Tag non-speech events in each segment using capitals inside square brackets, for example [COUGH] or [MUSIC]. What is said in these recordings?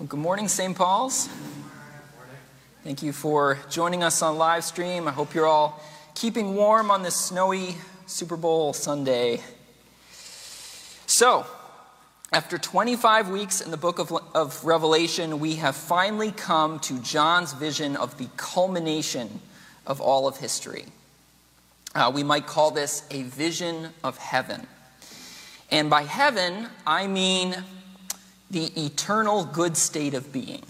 Well, good morning, St. Paul's. Thank you for joining us on live stream. I hope you're all keeping warm on this snowy Super Bowl Sunday. So, after 25 weeks in the book of, of Revelation, we have finally come to John's vision of the culmination of all of history. Uh, we might call this a vision of heaven. And by heaven, I mean the eternal good state of being.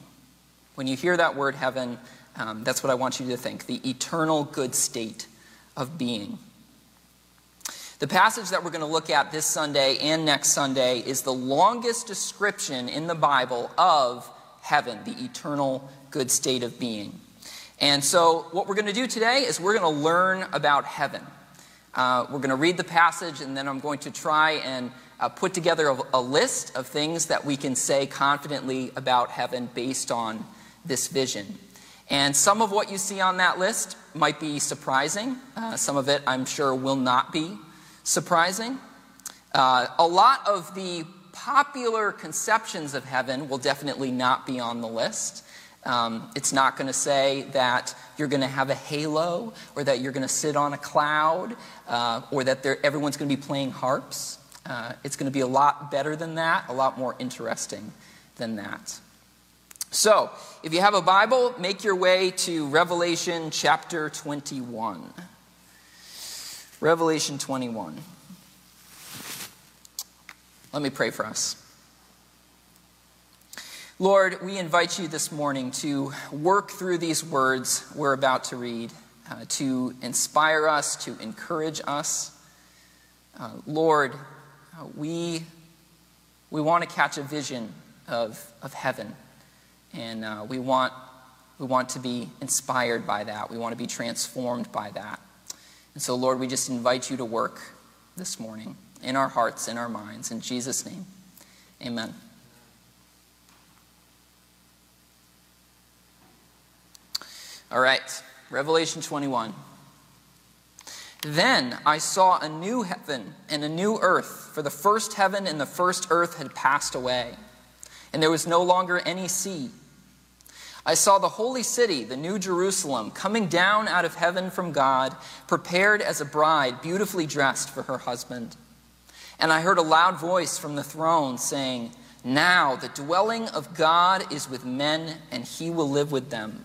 When you hear that word heaven, um, that's what I want you to think the eternal good state of being. The passage that we're going to look at this Sunday and next Sunday is the longest description in the Bible of heaven, the eternal good state of being. And so, what we're going to do today is we're going to learn about heaven. Uh, we're going to read the passage, and then I'm going to try and uh, put together a, a, list of things that we can say confidently about heaven based on this vision. And some of what you see on that list might be surprising. Uh, some of it, I'm sure, will not be surprising. Uh, a lot of the popular conceptions of heaven will definitely not be on the list. Um, it's not going to say that you're going to have a halo or that you're going to sit on a cloud uh, or that everyone's going to be playing harps. Uh, it's going to be a lot better than that, a lot more interesting than that. So, if you have a Bible, make your way to Revelation chapter 21. Revelation 21. Let me pray for us. Lord, we invite you this morning to work through these words we're about to read, uh, to inspire us, to encourage us. Uh, Lord, we, we want to catch a vision of, of heaven. And uh, we, want, we want to be inspired by that. We want to be transformed by that. And so, Lord, we just invite you to work this morning in our hearts, in our minds. In Jesus' name, amen. All right, Revelation 21. Then I saw a new heaven and a new earth, for the first heaven and the first earth had passed away, and there was no longer any sea. I saw the holy city, the new Jerusalem, coming down out of heaven from God, prepared as a bride, beautifully dressed for her husband. And I heard a loud voice from the throne saying, Now the dwelling of God is with men, and he will live with them.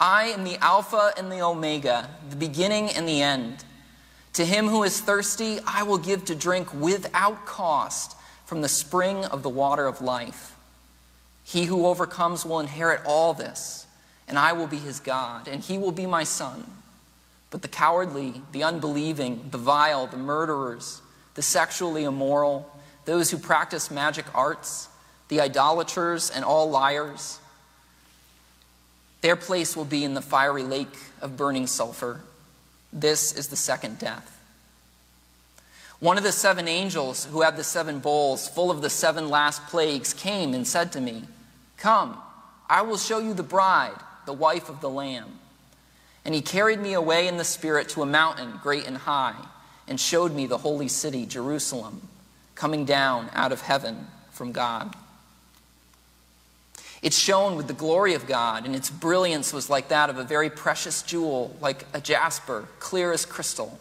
I am the Alpha and the Omega, the beginning and the end. To him who is thirsty, I will give to drink without cost from the spring of the water of life. He who overcomes will inherit all this, and I will be his God, and he will be my son. But the cowardly, the unbelieving, the vile, the murderers, the sexually immoral, those who practice magic arts, the idolaters, and all liars, their place will be in the fiery lake of burning sulfur. This is the second death. One of the seven angels who had the seven bowls full of the seven last plagues came and said to me, Come, I will show you the bride, the wife of the Lamb. And he carried me away in the Spirit to a mountain great and high, and showed me the holy city, Jerusalem, coming down out of heaven from God. It shone with the glory of God, and its brilliance was like that of a very precious jewel, like a jasper, clear as crystal.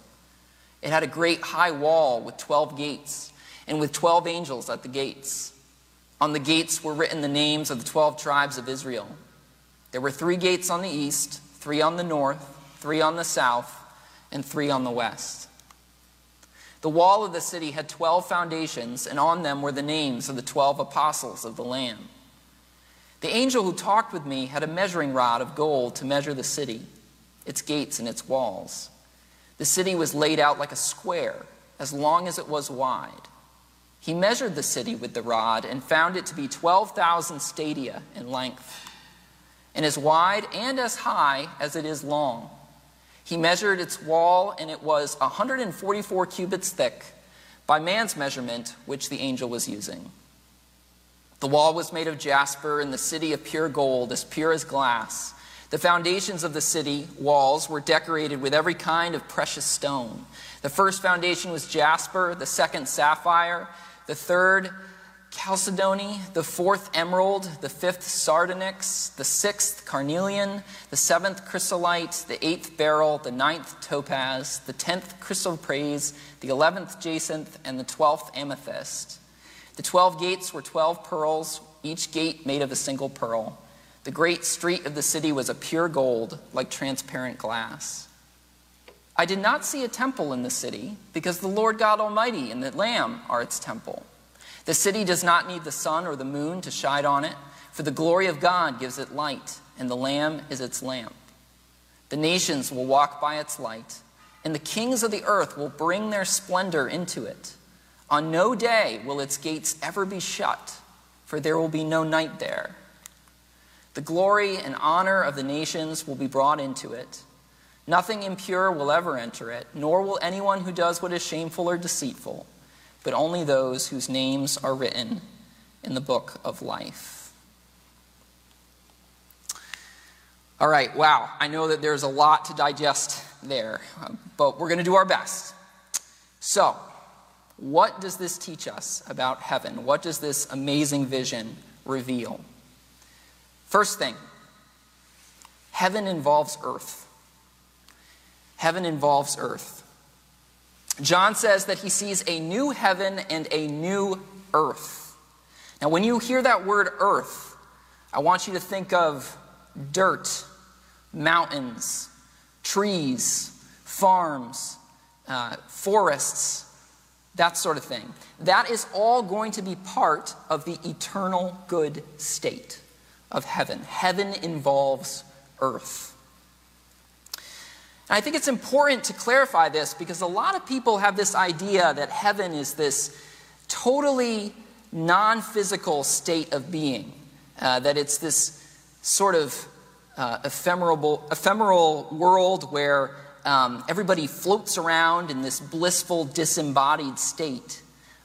It had a great high wall with 12 gates, and with 12 angels at the gates. On the gates were written the names of the 12 tribes of Israel. There were three gates on the east, three on the north, three on the south, and three on the west. The wall of the city had 12 foundations, and on them were the names of the 12 apostles of the Lamb. The angel who talked with me had a measuring rod of gold to measure the city, its gates, and its walls. The city was laid out like a square, as long as it was wide. He measured the city with the rod and found it to be 12,000 stadia in length. and as wide and as high as it is long. He measured its wall, and it was 144 cubits thick by man's measurement, which the angel was using. The wall was made of jasper, and the city of pure gold, as pure as glass. The foundations of the city walls were decorated with every kind of precious stone. The first foundation was jasper, the second, sapphire, the third, chalcedony, the fourth, emerald, the fifth, sardonyx, the sixth, carnelian, the seventh, chrysolite, the eighth, beryl, the ninth, topaz, the tenth, chrysoprase, the eleventh, jacinth, and the twelfth, amethyst. The twelve gates were twelve pearls, each gate made of a single pearl. The great street of the city was a pure gold, like transparent glass. I did not see a temple in the city, because the Lord God Almighty and the Lamb are its temple. The city does not need the sun or the moon to shine on it, for the glory of God gives it light, and the Lamb is its lamp. The nations will walk by its light, and the kings of the earth will bring their splendor into it. On no day will its gates ever be shut, for there will be no night there. The glory and honor of the nations will be brought into it. Nothing impure will ever enter it, nor will anyone who does what is shameful or deceitful, but only those whose names are written in the book of life. All right, wow, I know that there's a lot to digest there, um, but we're going to do our best. So, what does this teach us about heaven? What does this amazing vision reveal? First thing heaven involves earth. Heaven involves earth. John says that he sees a new heaven and a new earth. Now, when you hear that word earth, I want you to think of dirt, mountains, trees, farms, uh, forests, that sort of thing. That is all going to be part of the eternal good state of heaven. Heaven involves earth. And I think it's important to clarify this because a lot of people have this idea that heaven is this totally non physical state of being, uh, that it's this sort of uh, ephemeral, ephemeral world where um, everybody floats around in this blissful, disembodied state.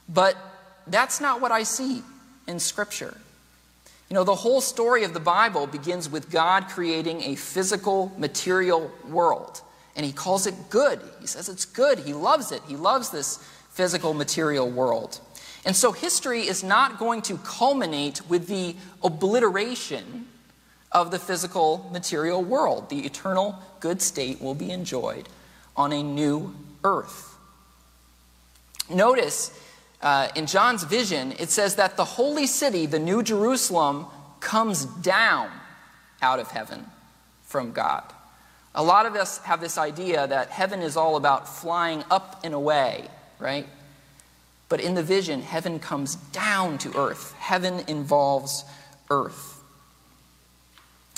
But that's not what I see in Scripture. You know, the whole story of the Bible begins with God creating a physical, material world. And he calls it good. He says it's good. He loves it. He loves this physical, material world. And so history is not going to culminate with the obliteration of the physical, material world. The eternal good state will be enjoyed on a new earth. Notice uh, in John's vision, it says that the holy city, the New Jerusalem, comes down out of heaven from God. A lot of us have this idea that heaven is all about flying up and away, right? But in the vision, heaven comes down to earth. Heaven involves earth.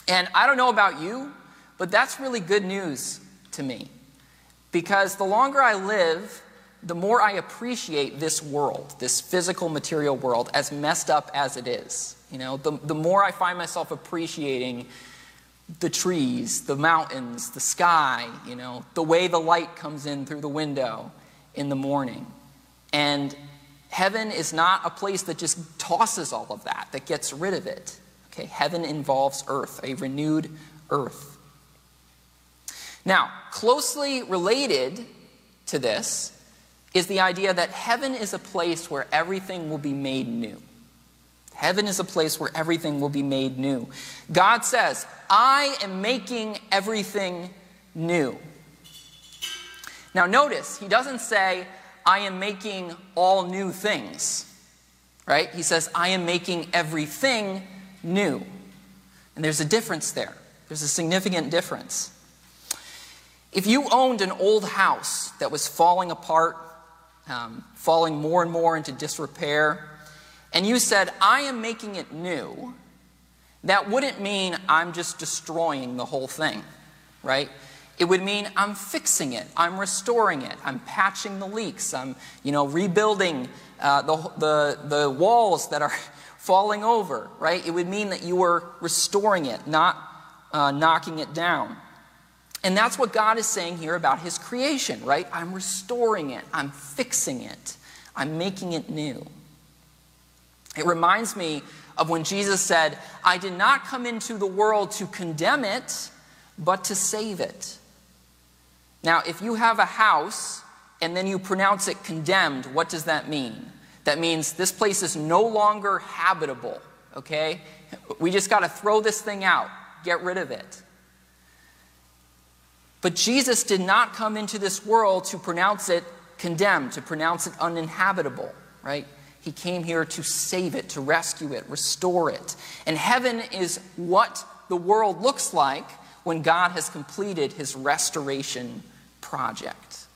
And I don't know about you, but that's really good news to me. Because the longer I live, the more I appreciate this world, this physical material world, as messed up as it is. You know, the, the more I find myself appreciating the trees, the mountains, the sky, you know, the way the light comes in through the window in the morning. And heaven is not a place that just tosses all of that, that gets rid of it. Okay, heaven involves earth, a renewed earth. Now, closely related to this is the idea that heaven is a place where everything will be made new. Heaven is a place where everything will be made new. God says, I am making everything new. Now, notice, he doesn't say, I am making all new things, right? He says, I am making everything new. And there's a difference there. There's a significant difference. If you owned an old house that was falling apart um, falling more and more into disrepair, and you said, I am making it new, that wouldn't mean I'm just destroying the whole thing, right? It would mean I'm fixing it, I'm restoring it, I'm patching the leaks, I'm you know rebuilding uh, the, the, the walls that are [LAUGHS] falling over, right? It would mean that you were restoring it, not uh, knocking it down. And that's what God is saying here about his creation, right? I'm restoring it, I'm fixing it, I'm making it new. It reminds me of when Jesus said, I did not come into the world to condemn it, but to save it. Now, if you have a house and then you pronounce it condemned, what does that mean? That means this place is no longer habitable, okay? We just got to throw this thing out, get rid of it. But Jesus did not come into this world to pronounce it condemned, to pronounce it uninhabitable, right? He came here to save it, to rescue it, restore it. And heaven is what the world looks like when God has completed his restoration project.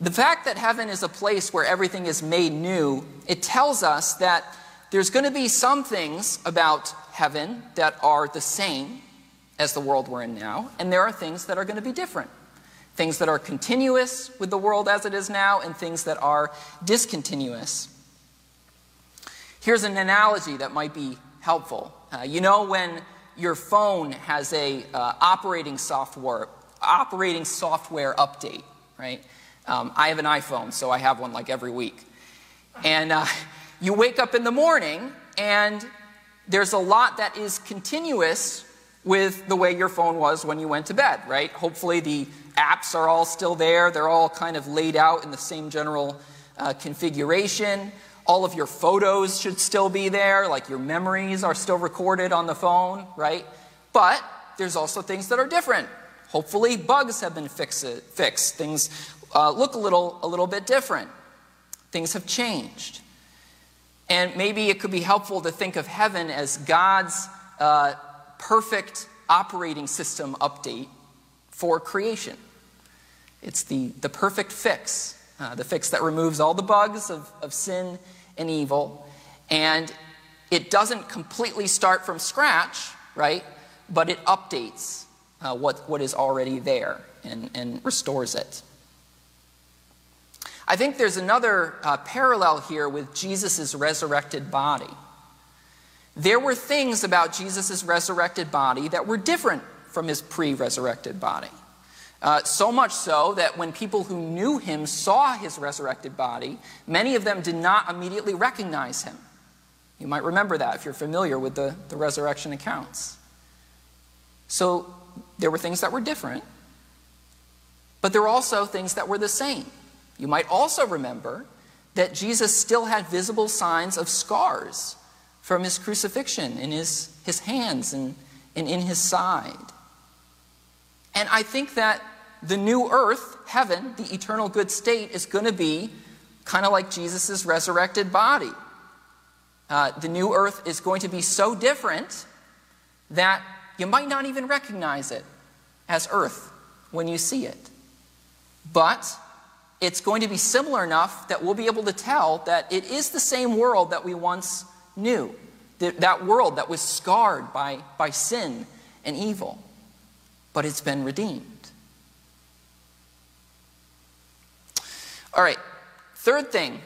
The fact that heaven is a place where everything is made new, it tells us that there's going to be some things about heaven that are the same as the world we're in now, and there are things that are going to be different things that are continuous with the world as it is now, and things that are discontinuous. Here's an analogy that might be helpful. Uh, you know, when your phone has a uh, operating software operating software update, right? Um, I have an iPhone, so I have one like every week. And uh, you wake up in the morning, and there's a lot that is continuous with the way your phone was when you went to bed, right? Hopefully, the apps are all still there. They're all kind of laid out in the same general uh, configuration. All of your photos should still be there, like your memories are still recorded on the phone, right? But there's also things that are different. Hopefully, bugs have been fixed. fixed. Things uh, look a little, a little bit different. Things have changed. And maybe it could be helpful to think of heaven as God's uh, perfect operating system update for creation. It's the, the perfect fix, uh, the fix that removes all the bugs of, of sin and evil. And it doesn't completely start from scratch, right? But it updates uh, what, what is already there and, and restores it. I think there's another uh, parallel here with Jesus' resurrected body. There were things about Jesus' resurrected body that were different from his pre resurrected body. Uh, so much so that when people who knew him saw his resurrected body, many of them did not immediately recognize him. You might remember that if you're familiar with the, the resurrection accounts. So there were things that were different, but there were also things that were the same. You might also remember that Jesus still had visible signs of scars from his crucifixion in his, his hands and, and in his side. And I think that the new earth, heaven, the eternal good state, is going to be kind of like Jesus' resurrected body. Uh, the new earth is going to be so different that you might not even recognize it as earth when you see it. But it's going to be similar enough that we'll be able to tell that it is the same world that we once knew. That world that was scarred by, by sin and evil, but it's been redeemed. All right, third thing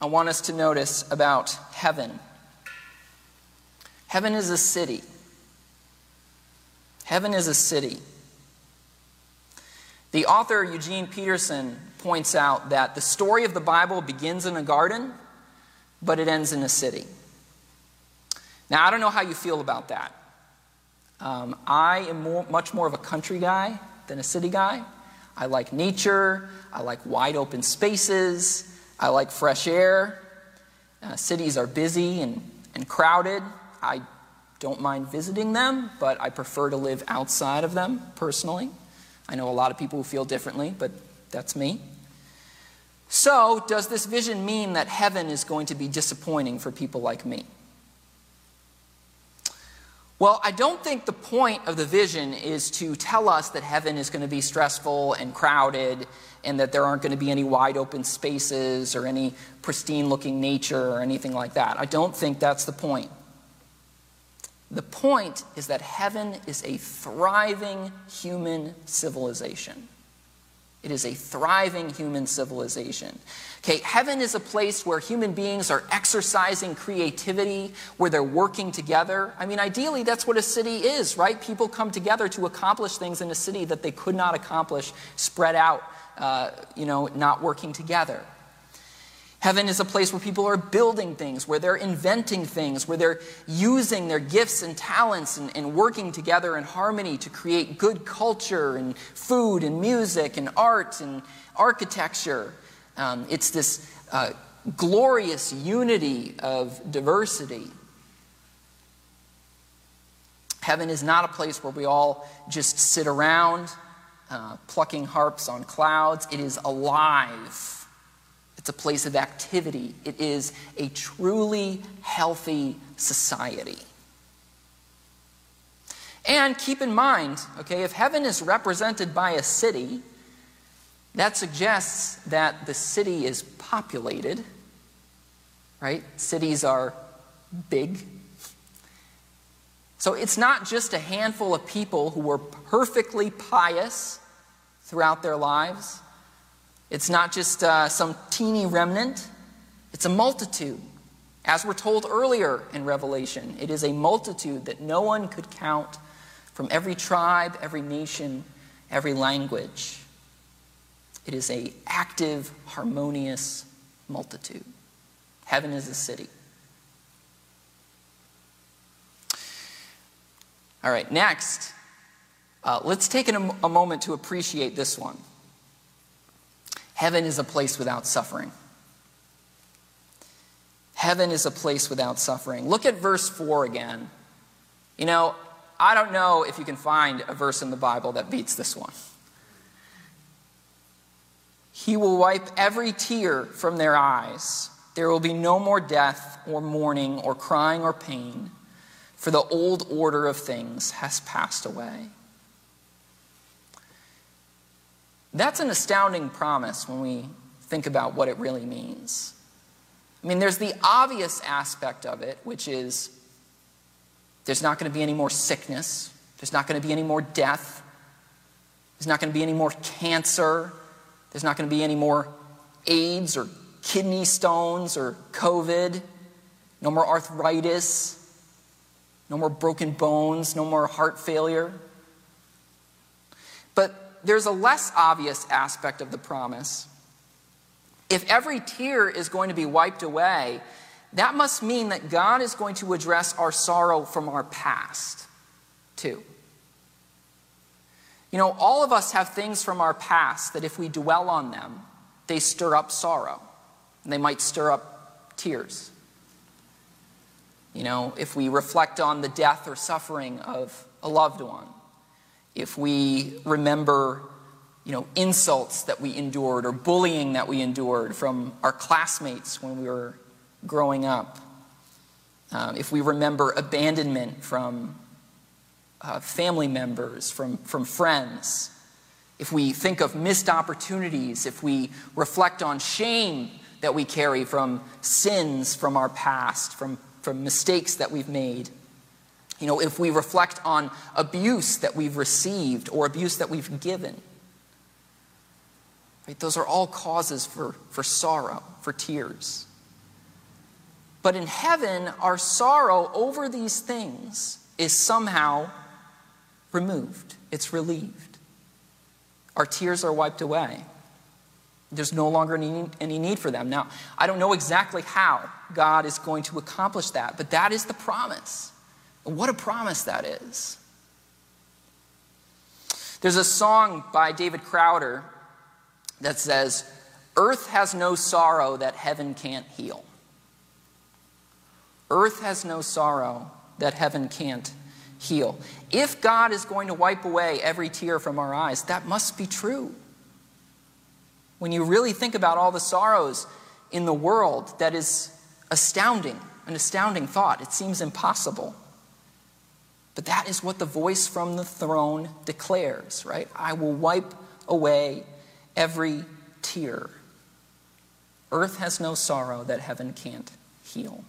I want us to notice about heaven heaven is a city. Heaven is a city. The author Eugene Peterson points out that the story of the Bible begins in a garden, but it ends in a city. Now, I don't know how you feel about that. Um, I am more, much more of a country guy than a city guy. I like nature, I like wide open spaces, I like fresh air. Uh, cities are busy and, and crowded. I don't mind visiting them, but I prefer to live outside of them personally. I know a lot of people who feel differently, but that's me. So, does this vision mean that heaven is going to be disappointing for people like me? Well, I don't think the point of the vision is to tell us that heaven is going to be stressful and crowded and that there aren't going to be any wide open spaces or any pristine looking nature or anything like that. I don't think that's the point. The point is that heaven is a thriving human civilization. It is a thriving human civilization. Okay, heaven is a place where human beings are exercising creativity, where they're working together. I mean, ideally, that's what a city is, right? People come together to accomplish things in a city that they could not accomplish spread out, uh, you know, not working together. Heaven is a place where people are building things, where they're inventing things, where they're using their gifts and talents and, and, working together in harmony to create good culture and food and music and art and architecture. Um, it's this uh, glorious unity of diversity. Heaven is not a place where we all just sit around uh, plucking harps on clouds, it is alive it's a place of activity. It is a truly healthy society. And keep in mind, okay, if heaven is represented by a city, that suggests that the city is populated, right? Cities are big. So it's not just a handful of people who were perfectly pious throughout their lives. It's not just uh, some teeny remnant, it's a multitude. As we're told earlier in Revelation, it is a multitude that no one could count from every tribe, every nation, every language. It is a active, harmonious multitude. Heaven is a city. All right, next, uh, let's take a, a moment to appreciate this one. Heaven is a place without suffering. Heaven is a place without suffering. Look at verse 4 again. You know, I don't know if you can find a verse in the Bible that beats this one. He will wipe every tear from their eyes. There will be no more death or mourning or crying or pain, for the old order of things has passed away. That's an astounding promise when we think about what it really means. I mean, there's the obvious aspect of it, which is there's not going to be any more sickness, there's not going to be any more death, there's not going to be any more cancer, there's not going to be any more AIDS or kidney stones or COVID, no more arthritis, no more broken bones, no more heart failure. But there's a less obvious aspect of the promise. If every tear is going to be wiped away, that must mean that God is going to address our sorrow from our past, too. You know, all of us have things from our past that if we dwell on them, they stir up sorrow. And they might stir up tears. You know, if we reflect on the death or suffering of a loved one, if we remember you know, insults that we endured or bullying that we endured from our classmates when we were growing up, um, if we remember abandonment from uh, family members, from, from friends, if we think of missed opportunities, if we reflect on shame that we carry from sins from our past, from, from mistakes that we've made, you know, if we reflect on abuse that we've received or abuse that we've given. Right? Those are all causes for, for sorrow, for tears. But in heaven, our sorrow over these things is somehow removed, it's relieved. Our tears are wiped away. There's no longer any, any need for them. Now, I don't know exactly how God is going to accomplish that, but that is the promise. What a promise that is. There's a song by David Crowder that says, Earth has no sorrow that heaven can't heal. Earth has no sorrow that heaven can't heal. If God is going to wipe away every tear from our eyes, that must be true. When you really think about all the sorrows in the world, that is astounding, an astounding thought. It seems impossible. But that is what the voice from the throne declares, right? I will wipe away every tear. Earth has no sorrow that heaven can't heal.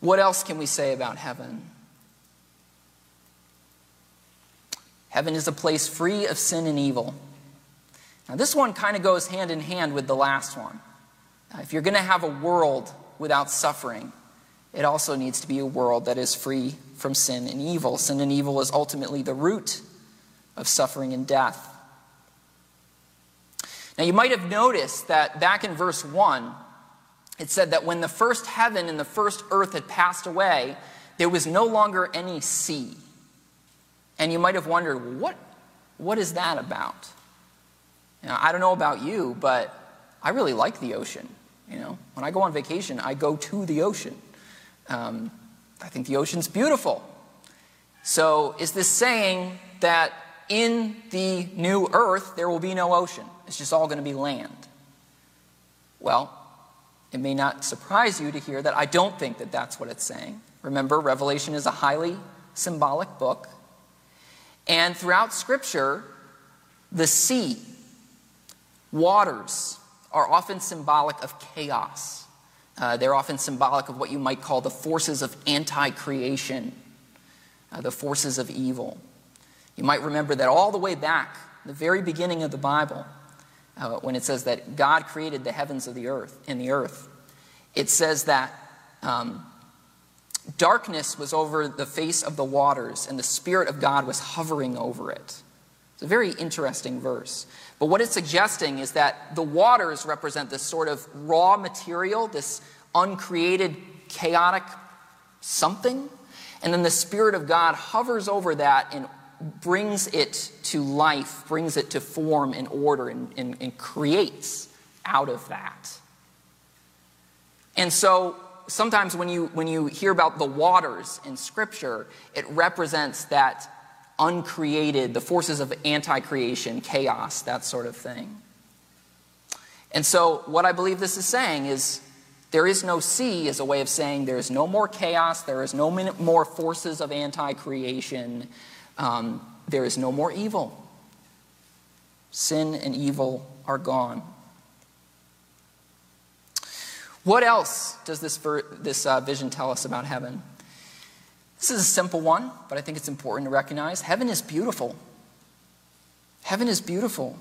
What else can we say about heaven? Heaven is a place free of sin and evil. Now, this one kind of goes hand in hand with the last one. Now, if you're going to have a world without suffering, it also needs to be a world that is free from sin and evil. Sin and evil is ultimately the root of suffering and death. Now, you might have noticed that back in verse 1, it said that when the first heaven and the first earth had passed away, there was no longer any sea. And you might have wondered, what, what is that about? Now, I don't know about you, but I really like the ocean. You know, when I go on vacation, I go to the ocean. Um, I think the ocean's beautiful. So, is this saying that in the new earth there will be no ocean? It's just all going to be land. Well, it may not surprise you to hear that I don't think that that's what it's saying. Remember, Revelation is a highly symbolic book. And throughout Scripture, the sea, waters, are often symbolic of chaos. Uh, they're often symbolic of what you might call the forces of anti creation, uh, the forces of evil. You might remember that all the way back, the very beginning of the Bible, uh, when it says that God created the heavens of the earth and the earth, it says that um, darkness was over the face of the waters, and the Spirit of God was hovering over it. It's a very interesting verse. But what it's suggesting is that the waters represent this sort of raw material, this uncreated, chaotic something. And then the Spirit of God hovers over that and brings it to life, brings it to form and order, and, and, and creates out of that. And so sometimes when you, when you hear about the waters in Scripture, it represents that uncreated, the forces of anti creation, chaos, that sort of thing. And so, what I believe this is saying is there is no sea, as a way of saying there is no more chaos, there is no more forces of anti creation, um, there is no more evil. Sin and evil are gone. What else does this, this uh, vision tell us about heaven? This is a simple one, but I think it's important to recognize. Heaven is beautiful. Heaven is beautiful.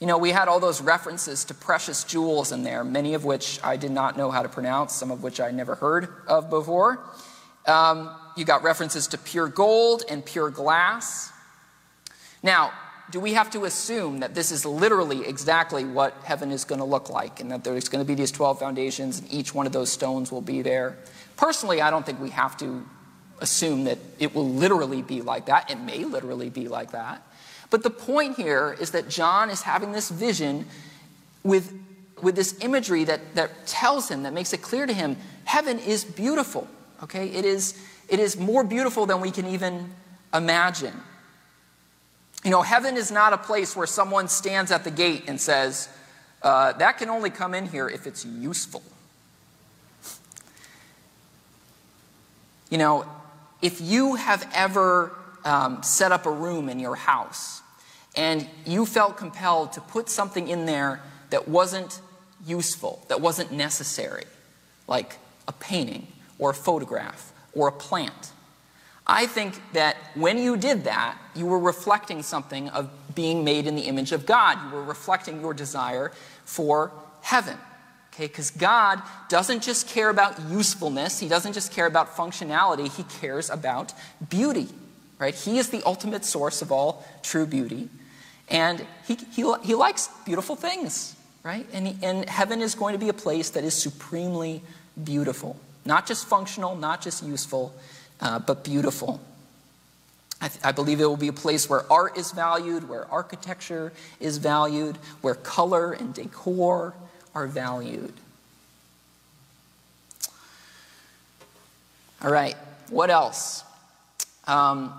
You know, we had all those references to precious jewels in there, many of which I did not know how to pronounce, some of which I never heard of before. Um, you got references to pure gold and pure glass. Now, do we have to assume that this is literally exactly what heaven is going to look like and that there's going to be these 12 foundations and each one of those stones will be there? Personally, I don't think we have to assume that it will literally be like that. It may literally be like that. But the point here is that John is having this vision with, with this imagery that, that tells him, that makes it clear to him, heaven is beautiful. Okay? It is, it is more beautiful than we can even imagine. You know, heaven is not a place where someone stands at the gate and says, uh, that can only come in here if it's useful. You know, if you have ever um, set up a room in your house and you felt compelled to put something in there that wasn't useful, that wasn't necessary, like a painting or a photograph or a plant, I think that when you did that, you were reflecting something of being made in the image of God. You were reflecting your desire for heaven. Okay, because God doesn't just care about usefulness, He doesn't just care about functionality, He cares about beauty, right? He is the ultimate source of all true beauty. And He, he, he likes beautiful things, right? And, he, and heaven is going to be a place that is supremely beautiful. Not just functional, not just useful, uh, but beautiful. I, th- I, believe it will be a place where art is valued, where architecture is valued, where color and decor are valued. All right, what else? Um,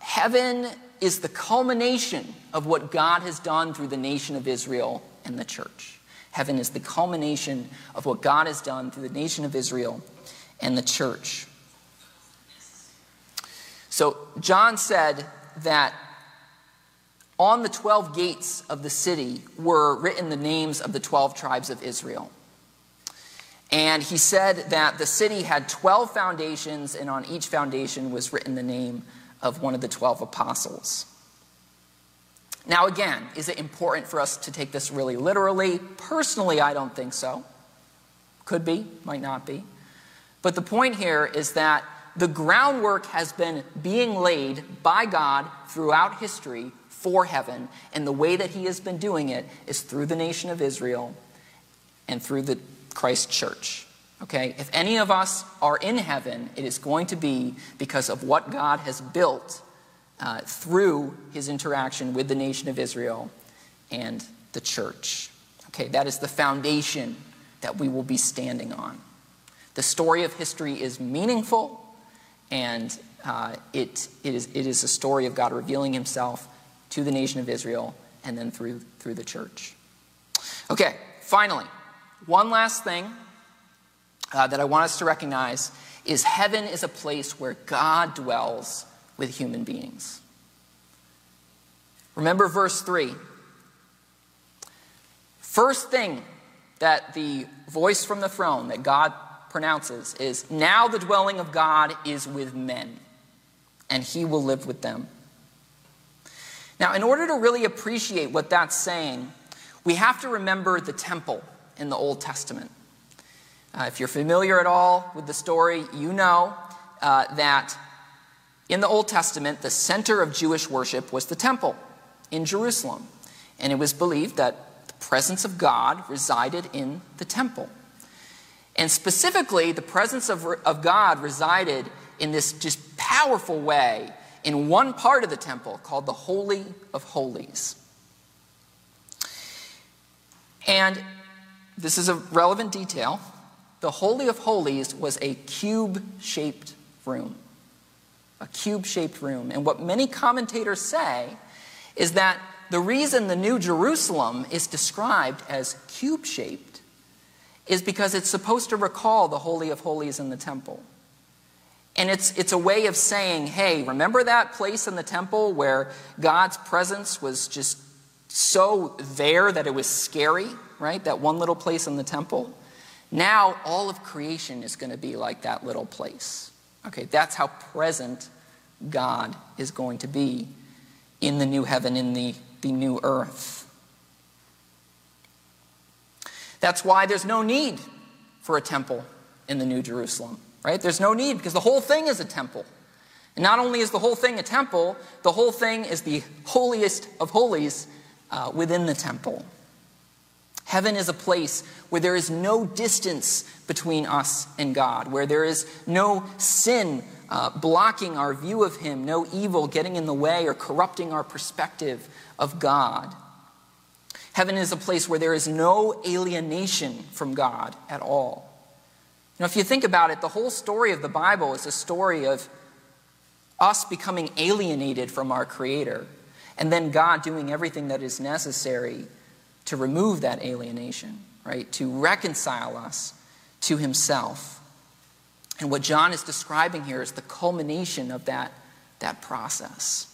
heaven is the culmination of what God has done through the nation of Israel and the church. Heaven is the culmination of what God has done through the nation of Israel and the church. So, John said that on the 12 gates of the city were written the names of the 12 tribes of Israel. And he said that the city had 12 foundations, and on each foundation was written the name of one of the 12 apostles. Now, again, is it important for us to take this really literally? Personally, I don't think so. Could be, might not be. But the point here is that the groundwork has been being laid by God throughout history for heaven, and the way that He has been doing it is through the nation of Israel and through the Christ church. Okay? If any of us are in heaven, it is going to be because of what God has built uh, through his interaction with the nation of Israel and the church. Okay, that is the foundation that we will be standing on. The story of history is meaningful, and uh, it, it, is, it is a story of God revealing himself to the nation of Israel and then through, through the church. Okay, finally, one last thing uh, that I want us to recognize is heaven is a place where God dwells with human beings. Remember verse 3. First thing that the voice from the throne that God pronounces is Now the dwelling of God is with men, and he will live with them. Now, in order to really appreciate what that's saying, we have to remember the temple in the Old Testament. Uh, if you're familiar at all with the story, you know uh, that in the Old Testament, the center of Jewish worship was the temple in Jerusalem. And it was believed that the presence of God resided in the temple. And specifically, the presence of, of God resided in this just powerful way in one part of the temple called the Holy of Holies. And this is a relevant detail the Holy of Holies was a cube shaped room. A cube shaped room. And what many commentators say is that the reason the New Jerusalem is described as cube shaped is because it's supposed to recall the Holy of Holies in the temple. And it's, it's a way of saying, hey, remember that place in the temple where God's presence was just so there that it was scary, right? That one little place in the temple? Now, all of creation is going to be like that little place. Okay, that's how present God is going to be in the new heaven, in the, the new earth. That's why there's no need for a temple in the New Jerusalem, right? There's no need because the whole thing is a temple. And not only is the whole thing a temple, the whole thing is the holiest of holies uh, within the temple. Heaven is a place where there is no distance between us and God, where there is no sin uh, blocking our view of Him, no evil getting in the way or corrupting our perspective of God. Heaven is a place where there is no alienation from God at all. Know, if you think about it, the whole story of the Bible is a story of us becoming alienated from our Creator, and then God doing everything that is necessary to remove that alienation, right? To reconcile us to himself. And what John is describing here is the culmination of that, that process.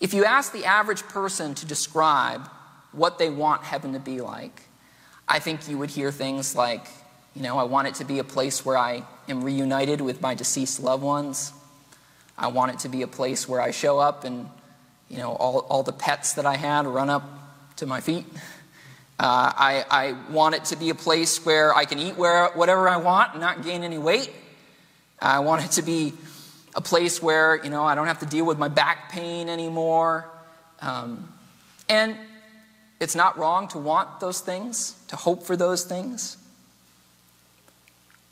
If you ask the average person to describe what they want heaven to be like, I think you would hear things like, you know, I want it to be a place where I am reunited with my deceased loved ones. I want it to be a place where I show up and you know, all, all the pets that I had run up to my feet. Uh, I, I want it to be a place where I can eat where, whatever I want and not gain any weight. I want it to be a place where, you know, I don't have to deal with my back pain anymore. Um, and it's not wrong to want those things, to hope for those things.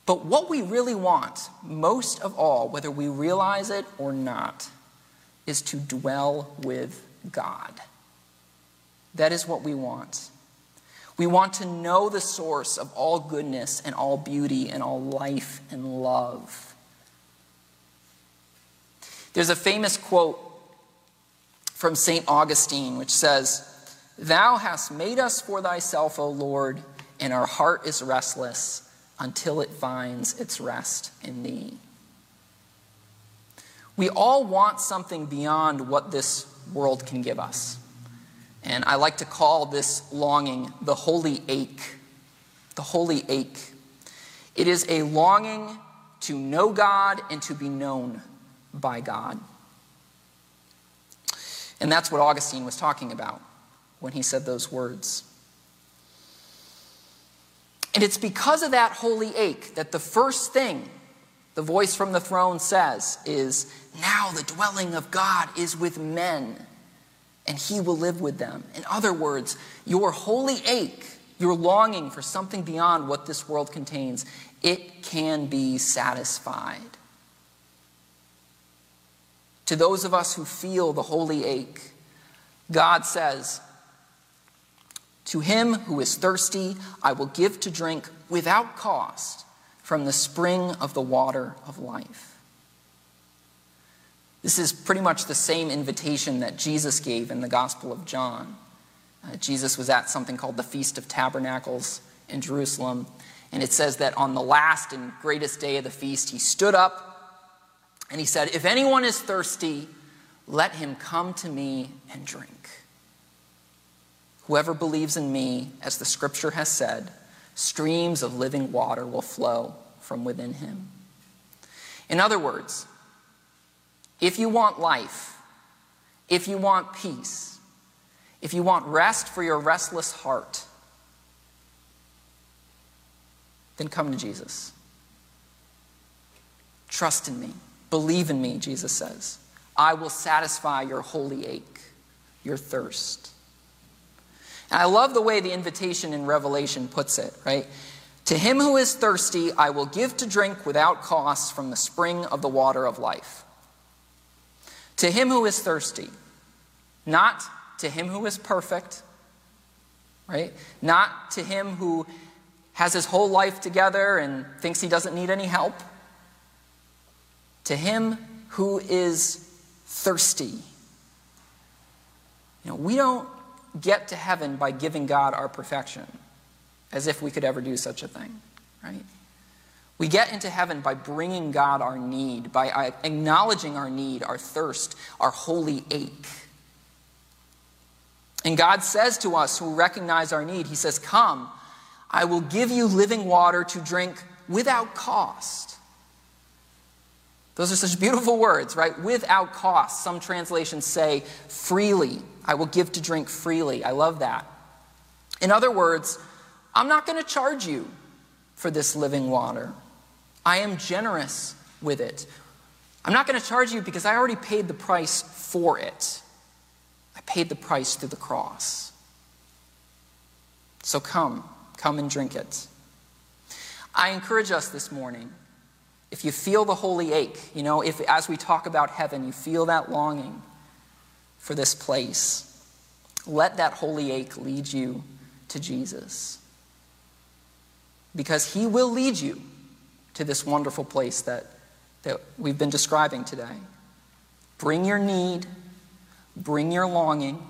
But what we really want, most of all, whether we realize it or not, is to dwell with God. That is what we want. We want to know the source of all goodness and all beauty and all life and love. There's a famous quote from St. Augustine which says, Thou hast made us for thyself, O Lord, and our heart is restless until it finds its rest in thee. We all want something beyond what this world can give us. And I like to call this longing the holy ache. The holy ache. It is a longing to know God and to be known by God. And that's what Augustine was talking about when he said those words. And it's because of that holy ache that the first thing the voice from the throne says is, Now the dwelling of God is with men, and he will live with them. In other words, your holy ache, your longing for something beyond what this world contains, it can be satisfied. To those of us who feel the holy ache, God says, To him who is thirsty, I will give to drink without cost from the spring of the water of life. This is pretty much the same invitation that Jesus gave in the Gospel of John. Uh, Jesus was at something called the Feast of Tabernacles in Jerusalem, and it says that on the last and greatest day of the feast, he stood up and he said, If anyone is thirsty, let him come to me and drink. Whoever believes in me, as the scripture has said, streams of living water will flow from within him. In other words, if you want life, if you want peace, if you want rest for your restless heart, then come to Jesus. Trust in me. Believe in me, Jesus says. I will satisfy your holy ache, your thirst. And I love the way the invitation in Revelation puts it, right? To him who is thirsty, I will give to drink without cost from the spring of the water of life. To him who is thirsty, not to him who is perfect, right? Not to him who has his whole life together and thinks he doesn't need any help. To him who is thirsty. You know, we don't get to heaven by giving God our perfection, as if we could ever do such a thing, right? We get into heaven by bringing God our need, by uh, acknowledging our need, our thirst, our holy ache. And God says to us who recognize our need, He says, Come, I will give you living water to drink without cost. Those are such beautiful words, right? Without cost. Some translations say freely. I will give to drink freely. I love that. In other words, I'm not going to charge you for this living water. I am generous with it. I'm not going to charge you because I already paid the price for it. I paid the price through the cross. So come, come and drink it. I encourage us this morning if you feel the holy ache, you know, if as we talk about heaven, you feel that longing for this place, let that holy ache lead you to Jesus. Because he will lead you to this wonderful place that, that we've been describing today. Bring your need, bring your longing,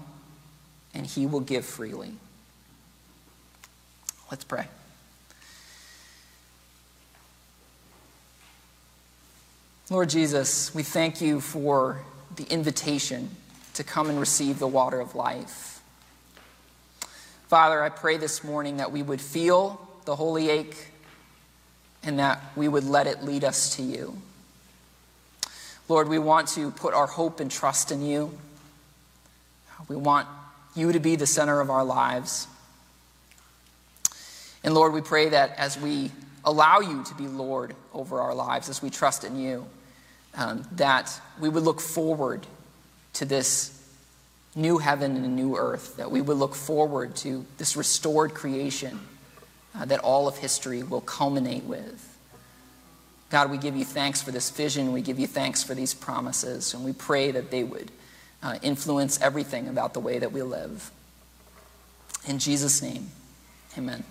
and he will give freely. Let's pray. Lord Jesus, we thank you for the invitation to come and receive the water of life. Father, I pray this morning that we would feel the holy ache and that we would let it lead us to you. Lord, we want to put our hope and trust in you. We want you to be the center of our lives. And Lord, we pray that as we allow you to be Lord over our lives, as we trust in you, um, that we would look forward to this new heaven and a new earth, that we would look forward to this restored creation uh, that all of history will culminate with. God, we give you thanks for this vision. We give you thanks for these promises, and we pray that they would uh, influence everything about the way that we live. In Jesus' name, amen.